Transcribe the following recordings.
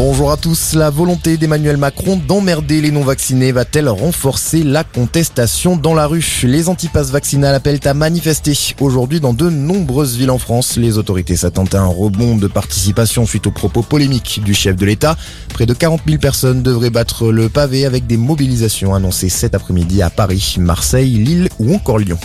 Bonjour à tous. La volonté d'Emmanuel Macron d'emmerder les non-vaccinés va-t-elle renforcer la contestation dans la rue? Les antipasses vaccinales appellent à manifester aujourd'hui dans de nombreuses villes en France. Les autorités s'attendent à un rebond de participation suite aux propos polémiques du chef de l'État. Près de 40 000 personnes devraient battre le pavé avec des mobilisations annoncées cet après-midi à Paris, Marseille, Lille ou encore Lyon.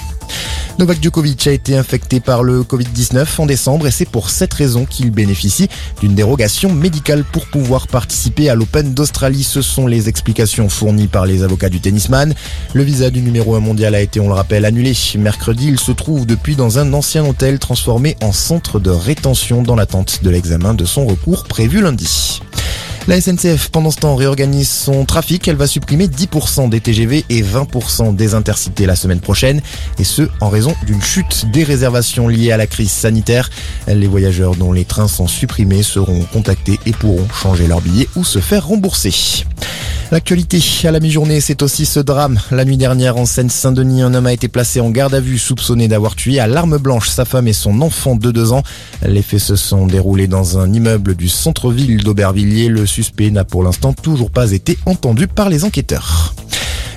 Novak Djokovic a été infecté par le Covid-19 en décembre et c'est pour cette raison qu'il bénéficie d'une dérogation médicale pour pouvoir participer à l'Open d'Australie. Ce sont les explications fournies par les avocats du tennisman. Le visa du numéro 1 mondial a été, on le rappelle, annulé. Mercredi, il se trouve depuis dans un ancien hôtel transformé en centre de rétention dans l'attente de l'examen de son recours prévu lundi. La SNCF, pendant ce temps, réorganise son trafic. Elle va supprimer 10% des TGV et 20% des intercités la semaine prochaine. Et ce, en raison d'une chute des réservations liées à la crise sanitaire. Les voyageurs dont les trains sont supprimés seront contactés et pourront changer leur billet ou se faire rembourser. L'actualité à la mi-journée, c'est aussi ce drame. La nuit dernière, en Seine-Saint-Denis, un homme a été placé en garde à vue, soupçonné d'avoir tué à l'arme blanche sa femme et son enfant de deux ans. Les faits se sont déroulés dans un immeuble du centre-ville d'Aubervilliers. Le suspect n'a pour l'instant toujours pas été entendu par les enquêteurs.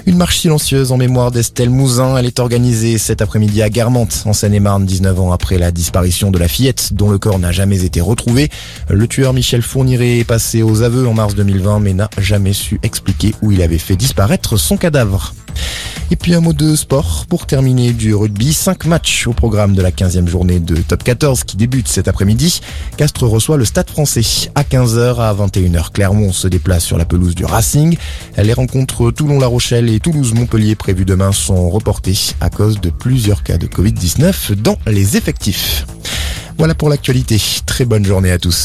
Une marche silencieuse en mémoire d'Estelle Mouzin. Elle est organisée cet après-midi à Guermantes, en Seine-et-Marne, 19 ans après la disparition de la fillette, dont le corps n'a jamais été retrouvé. Le tueur Michel Fourniret est passé aux aveux en mars 2020, mais n'a jamais su expliquer où il avait fait disparaître son cadavre. Et puis un mot de sport pour terminer du rugby. 5 matchs au programme de la 15e journée de Top 14 qui débute cet après-midi. Castres reçoit le Stade français à 15h à 21h. Clermont se déplace sur la pelouse du Racing. Les rencontres Toulon-La Rochelle et Toulouse-Montpellier prévues demain sont reportées à cause de plusieurs cas de Covid-19 dans les effectifs. Voilà pour l'actualité. Très bonne journée à tous.